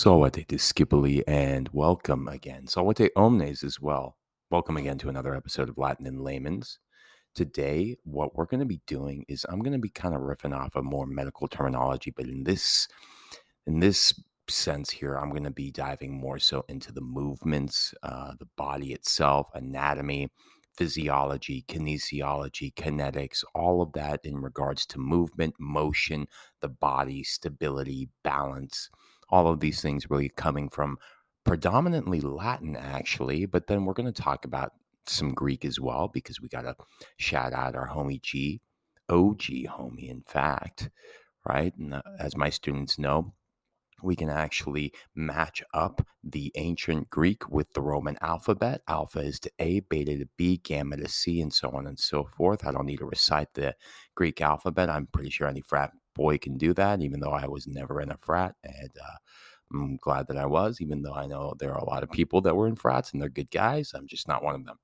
Salvate discipuli and welcome again. Salvate omnes as well. Welcome again to another episode of Latin in Layman's. Today, what we're going to be doing is I'm going to be kind of riffing off of more medical terminology, but in this in this sense here, I'm going to be diving more so into the movements, uh, the body itself, anatomy, physiology, kinesiology, kinetics, all of that in regards to movement, motion, the body, stability, balance all of these things really coming from predominantly Latin, actually. But then we're going to talk about some Greek as well because we got to shout out our homie G, OG homie, in fact, right? And as my students know, we can actually match up the ancient Greek with the Roman alphabet. Alpha is to A, beta to B, gamma to C, and so on and so forth. I don't need to recite the Greek alphabet. I'm pretty sure any frat boy can do that, even though I was never in a frat. And uh, I'm glad that I was, even though I know there are a lot of people that were in frats and they're good guys. I'm just not one of them.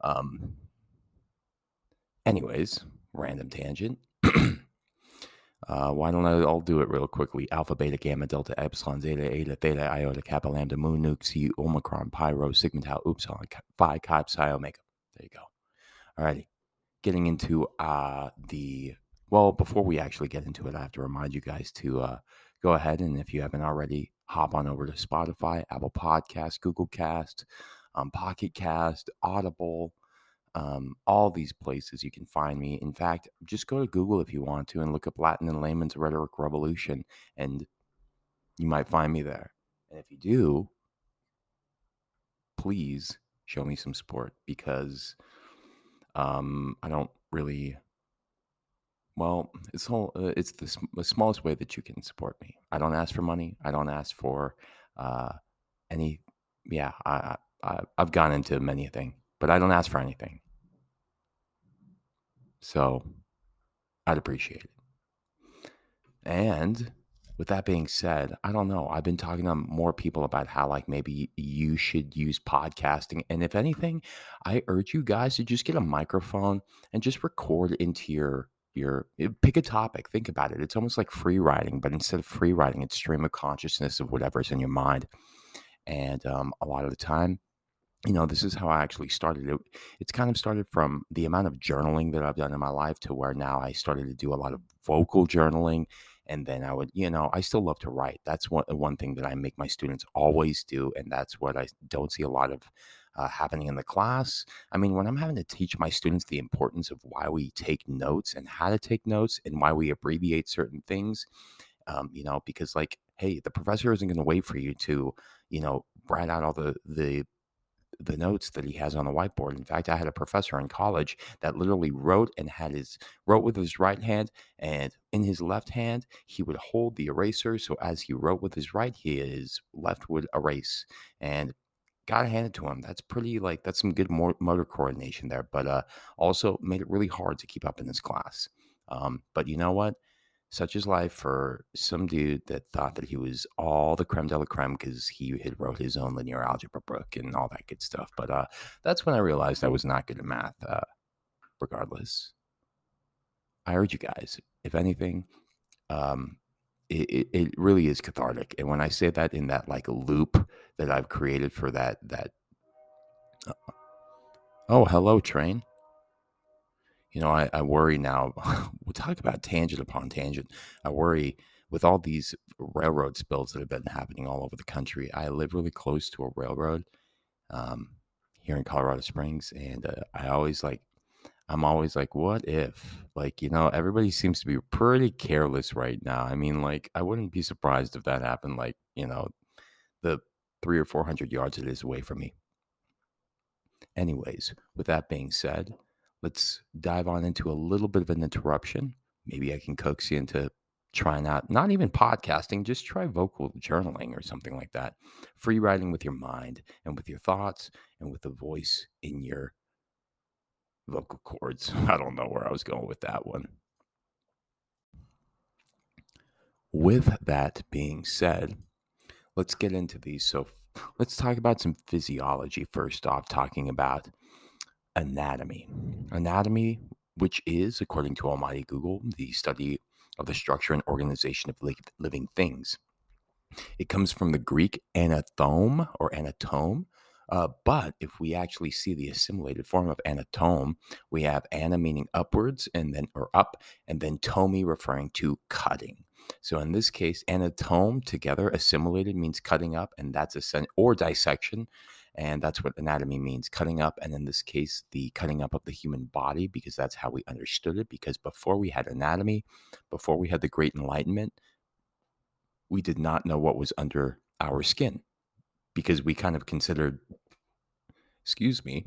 Um, anyways, random tangent. uh, why don't I all do it real quickly? Alpha, beta, gamma, delta, epsilon, zeta, eta, theta, iota, kappa, lambda, mu, nu, xi, omicron, pi, rho, sigma, tau, upsilon, phi, chi, psi, omega. There you go. Alrighty. Getting into uh, the well, before we actually get into it, I have to remind you guys to uh, go ahead and if you haven't already, hop on over to Spotify, Apple Podcast, Google Cast, um, Pocket Cast, Audible, um, all these places you can find me. In fact, just go to Google if you want to and look up Latin and Layman's Rhetoric Revolution, and you might find me there. And if you do, please show me some support because um, I don't really well, it's all uh, it's the, sm- the smallest way that you can support me. I don't ask for money. I don't ask for uh, any. Yeah, I, I I've gone into many a thing, but I don't ask for anything. So I'd appreciate it. And with that being said, I don't know. I've been talking to more people about how, like, maybe you should use podcasting. And if anything, I urge you guys to just get a microphone and just record into your your eh, pick a topic think about it. It's almost like free writing but instead of free writing it's stream of consciousness of whatever's in your mind. And um, a lot of the time you know this is how i actually started it. It's kind of started from the amount of journaling that i've done in my life to where now i started to do a lot of vocal journaling and then i would you know i still love to write. That's one, one thing that i make my students always do and that's what i don't see a lot of uh, happening in the class. I mean, when I'm having to teach my students the importance of why we take notes and how to take notes and why we abbreviate certain things, um, you know, because like, hey, the professor isn't going to wait for you to, you know, write out all the the the notes that he has on the whiteboard. In fact, I had a professor in college that literally wrote and had his wrote with his right hand and in his left hand he would hold the eraser so as he wrote with his right his left would erase and gotta hand it to him. That's pretty like that's some good motor coordination there, but uh, also made it really hard to keep up in this class. Um, but you know what? Such is life for some dude that thought that he was all the creme de la creme because he had wrote his own linear algebra book and all that good stuff. But uh, that's when I realized I was not good at math. Uh, regardless, I urge you guys, if anything, um, it, it really is cathartic. And when I say that in that like loop that I've created for that, that, uh, oh, hello, train. You know, I, I worry now. we'll talk about tangent upon tangent. I worry with all these railroad spills that have been happening all over the country. I live really close to a railroad um, here in Colorado Springs, and uh, I always like I'm always like, what if? Like, you know, everybody seems to be pretty careless right now. I mean, like, I wouldn't be surprised if that happened, like, you know, the three or 400 yards it is away from me. Anyways, with that being said, let's dive on into a little bit of an interruption. Maybe I can coax you into trying out not even podcasting, just try vocal journaling or something like that. Free writing with your mind and with your thoughts and with the voice in your vocal cords. I don't know where I was going with that one. With that being said, let's get into these. So, let's talk about some physiology first off, talking about anatomy. Anatomy, which is, according to Almighty Google, the study of the structure and organization of living things. It comes from the Greek anatome or anatome. Uh, but if we actually see the assimilated form of anatome, we have ana meaning upwards and then or up, and then tomi referring to cutting. So in this case, anatome together assimilated means cutting up, and that's a or dissection, and that's what anatomy means, cutting up. And in this case, the cutting up of the human body, because that's how we understood it. Because before we had anatomy, before we had the Great Enlightenment, we did not know what was under our skin because we kind of considered, excuse me,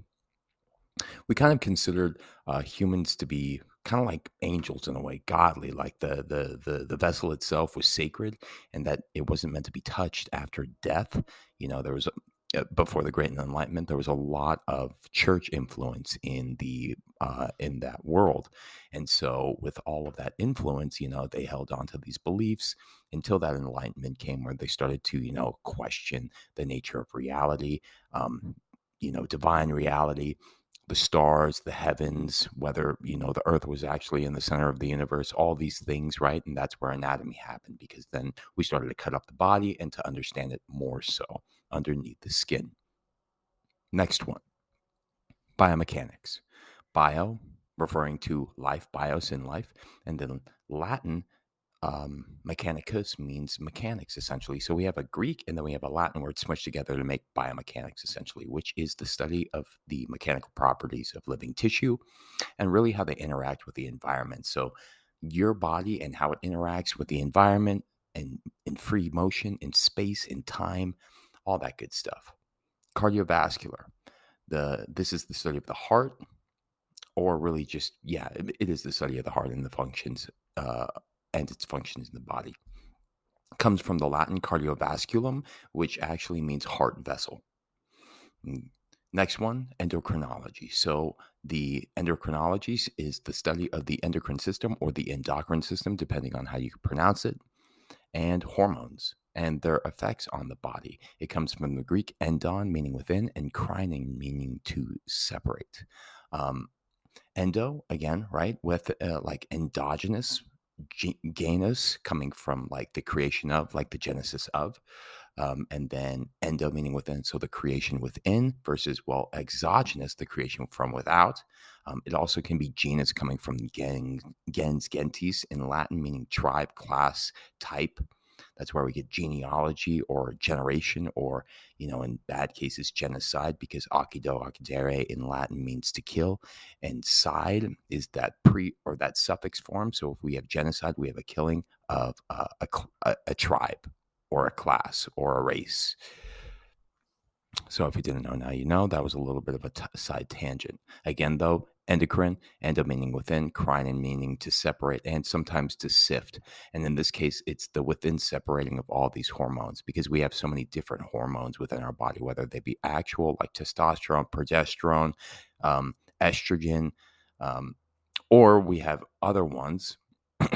we kind of considered uh, humans to be kind of like angels in a way, godly. Like the the the the vessel itself was sacred, and that it wasn't meant to be touched after death. You know, there was uh, before the Great Enlightenment, there was a lot of church influence in the uh, in that world, and so with all of that influence, you know, they held on to these beliefs until that Enlightenment came, where they started to, you know, question the nature of reality, um, you know, divine reality, the stars, the heavens, whether you know the Earth was actually in the center of the universe, all these things, right? And that's where anatomy happened because then we started to cut up the body and to understand it more so underneath the skin. Next one biomechanics. Bio, referring to life, bios in life, and then Latin um, mechanicus means mechanics essentially. So we have a Greek and then we have a Latin word smushed together to make biomechanics essentially, which is the study of the mechanical properties of living tissue and really how they interact with the environment. So your body and how it interacts with the environment and in free motion, in space, in time, all that good stuff. Cardiovascular. The this is the study of the heart, or really just yeah, it, is the study of the heart and the functions uh, and its functions in the body. comes from the Latin cardiovasculum, which actually means heart vessel. Mm, next one, endocrinology. So, the endocrinology is the study of the endocrine system or the endocrine system, depending on how you pronounce it, and hormones and their effects on the body. It comes from the Greek endon, meaning within, and krinein, meaning to separate. Um, endo, again, right, with uh, like endogenous, genus coming from like the creation of, like the genesis of, um, and then endo meaning within, so the creation within versus well exogenous, the creation from without. Um, it also can be genus coming from gens, gens gentis in Latin, meaning tribe, class, type. That's where we get genealogy or generation, or, you know, in bad cases, genocide, because occido, occidere in Latin means to kill. And side is that pre or that suffix form. So if we have genocide, we have a killing of uh, a, a, a tribe or a class or a race. So if you didn't know, now you know. That was a little bit of a t- side tangent. Again, though, endocrine, endo meaning within, krinein meaning to separate and sometimes to sift. And in this case, it's the within separating of all these hormones because we have so many different hormones within our body, whether they be actual like testosterone, progesterone, um, estrogen, um, or we have other ones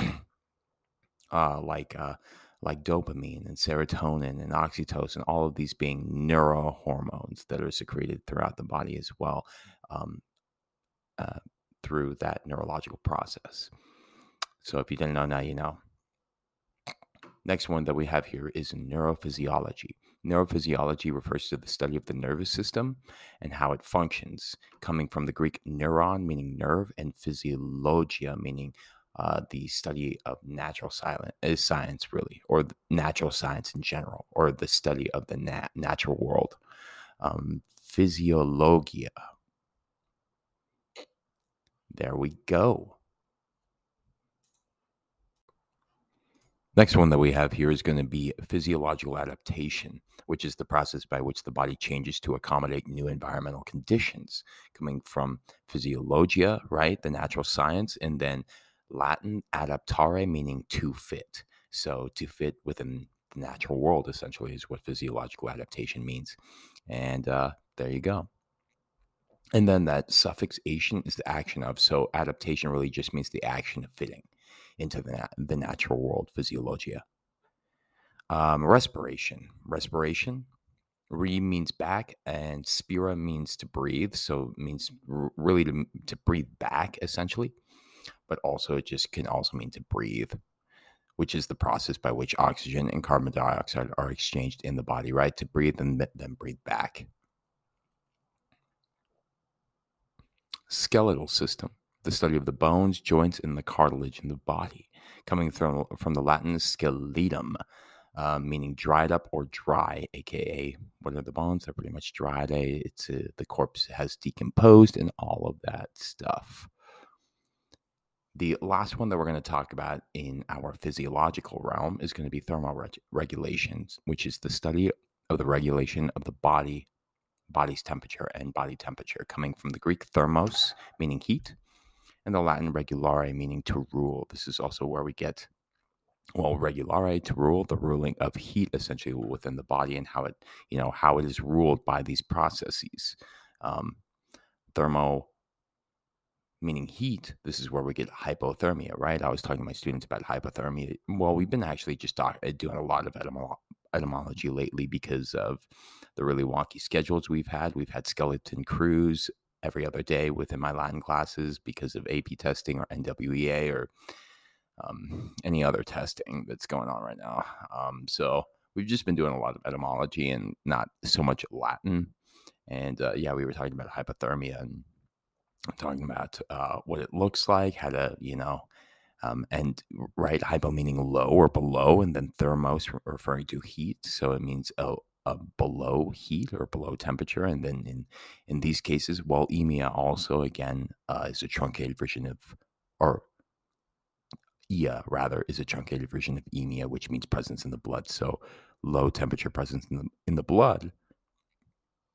uh, like uh, like dopamine and serotonin and oxytocin, all of these being neurohormones that are secreted throughout the body as well. Um, uh, through that neurological process. So if you didn't know, now you know. Next one that we have here is neurophysiology. Neurophysiology refers to the study of the nervous system and how it functions, coming from the Greek neuron, meaning nerve, and physiologia, meaning uh, the study of natural silent, is uh, science, really, or natural science in general, or the study of the nat- natural world. Um, physiologia there we go. Next one that we have here is going to be physiological adaptation, which is the process by which the body changes to accommodate new environmental conditions, coming from physiologia, right, the natural science, and then Latin adaptare, meaning to fit. So to fit within the natural world, essentially, is what physiological adaptation means. And uh, there you go. And then that suffix ation is the action of. So adaptation really just means the action of fitting into the, nat- the natural world, physiologia. Um, respiration. Respiration. Re means back, and spira means to breathe. So it means r- really to, to breathe back, essentially. But also, it just can also mean to breathe which is the process by which oxygen and carbon dioxide are exchanged in the body, right? To breathe and then breathe back. Skeletal system, the study of the bones, joints, and the cartilage in the body, coming from, from the Latin skeletum, uh, meaning dried up or dry, aka what are the bones? They're pretty much dried. Eh? It's uh, the corpse has decomposed and all of that stuff. The last one that we're going to talk about in our physiological realm is going to be thermal regulations, which is the study of the regulation of the body, body's temperature and body temperature, coming from the Greek thermos, meaning heat, and the Latin regulare, meaning to rule. This is also where we get, well, regulare to rule, the ruling of heat essentially within the body and how it, you know, how it is ruled by these processes. Um, thermo meaning heat, this is where we get hypothermia, right? I was talking to my students about hypothermia. Well, we've been actually just uh, doing a lot of etymolo- etymology lately because of the really wonky schedules we've had. We've had skeleton crews every other day within my Latin classes because of AP testing or NWEA or um, any other testing that's going on right now. Um, so we've just been doing a lot of etymology and not so much Latin. And uh, yeah, we were talking about hypothermia and talking about uh, what it looks like, how to, you know, um, and right, hypo meaning low or below, and then thermos referring to heat. So it means a, a below heat or below temperature. And then in in these cases, well, emia also again uh, is a truncated version of, or ia rather is a truncated version of emia, which means presence in the blood. So low temperature presence in the in the blood.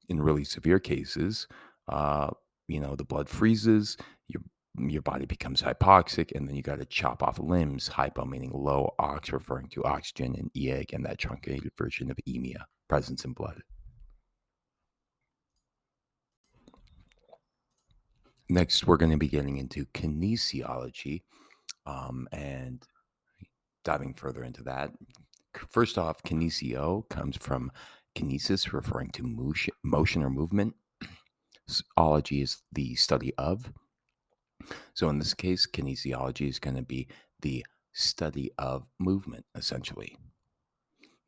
In really severe cases, uh, you know the blood freezes your your body becomes hypoxic and then you got to chop off limbs hypo meaning low ox referring to oxygen and ia again that truncated version of emia presence in blood. Next we're going to be getting into kinesiology um, and diving further into that. First off kinesio comes from kinesis referring to motion or movement ology is the study of. So in this case, kinesiology is going to be the study of movement, essentially.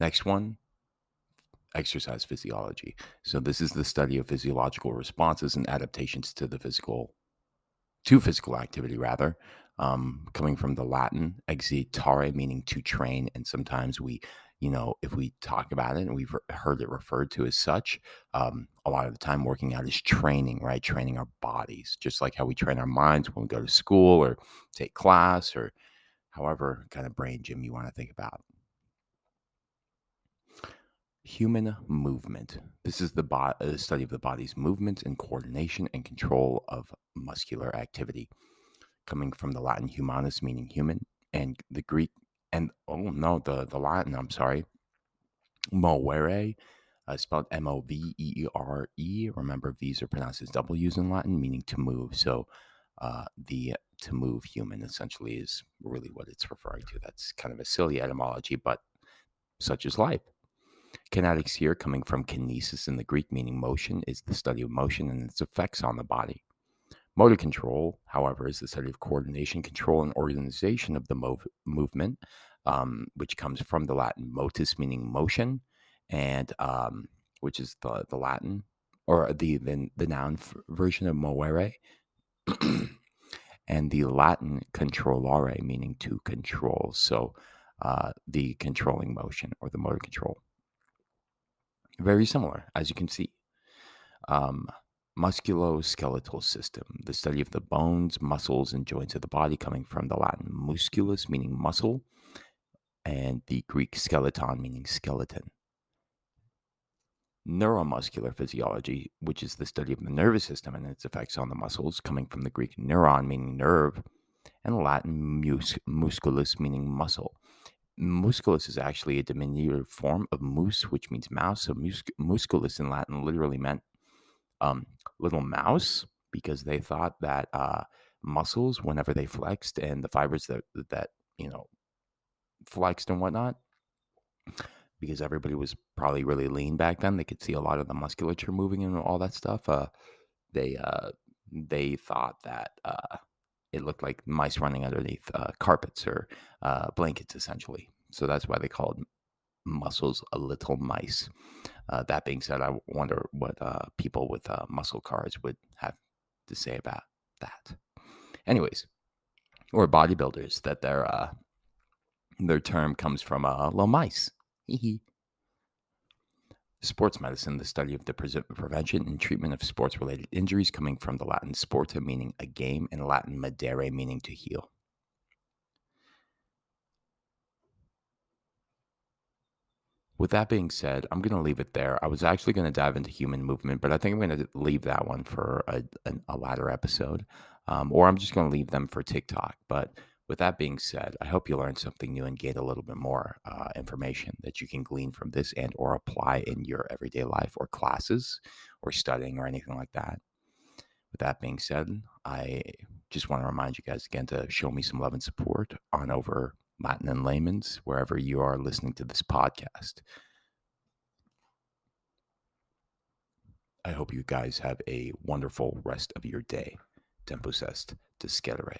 Next one, exercise physiology. So this is the study of physiological responses and adaptations to the physical, to physical activity rather, um, coming from the Latin exitare, meaning to train, and sometimes we you know, if we talk about it and we've heard it referred to as such, um, a lot of the time working out is training, right? Training our bodies, just like how we train our minds when we go to school or take class or however kind of brain gym you want to think about. Human movement. This is the bo- uh, study of the body's movements and coordination and control of muscular activity, coming from the Latin humanus, meaning human, and the Greek and oh no, the the Latin. I'm sorry, movere, uh, spelled M O V E E R E. Remember, V's are pronounced as W's in Latin, meaning to move. So, uh, the to move human essentially is really what it's referring to. That's kind of a silly etymology, but such is life. Kinetics here, coming from kinesis in the Greek, meaning motion, is the study of motion and its effects on the body. Motor control, however, is the study of coordination, control, and organization of the mov- movement, um, which comes from the Latin motus, meaning motion, and um, which is the, the Latin or the, the, the noun f- version of movere, and the Latin controllare, meaning to control. So uh, the controlling motion or the motor control. Very similar, as you can see. Um, musculoskeletal system, the study of the bones, muscles, and joints of the body, coming from the Latin musculus, meaning muscle, and the Greek skeleton, meaning skeleton. Neuromuscular physiology, which is the study of the nervous system and its effects on the muscles, coming from the Greek neuron, meaning nerve, and Latin mus- musculus, meaning muscle. Musculus is actually a diminutive form of mus, which means mouse. So mus- musculus in Latin literally meant um, little mouse because they thought that uh, muscles, whenever they flexed, and the fibers that that you know flexed and whatnot, because everybody was probably really lean back then, they could see a lot of the musculature moving and all that stuff. Uh, they uh, they thought that uh, it looked like mice running underneath uh, carpets or uh, blankets, essentially. So that's why they called muscles a little mice. Uh, that being said, I wonder what uh, people with uh, muscle cars would have to say about that. Anyways, or bodybuilders that their uh, their term comes from uh, mice. Sports medicine, the study of the pre- prevention and treatment of sports related injuries, coming from the Latin sporta, meaning a game, and Latin medere, meaning to heal. With that being said, I'm going to leave it there. I was actually going to dive into human movement, but I think I'm going to leave that one for a, a, latter episode, um, or I'm just going to leave them for TikTok. But with that being said, I hope you learned something new and gained a little bit more uh, information that you can glean from this and or apply in your everyday life or classes or studying or anything like that. With that being said, I just want to remind you guys again to show me some love and support on over Latin and layman's, wherever you are listening to this podcast. I hope you guys have a wonderful rest of your day. Tempus est discedere.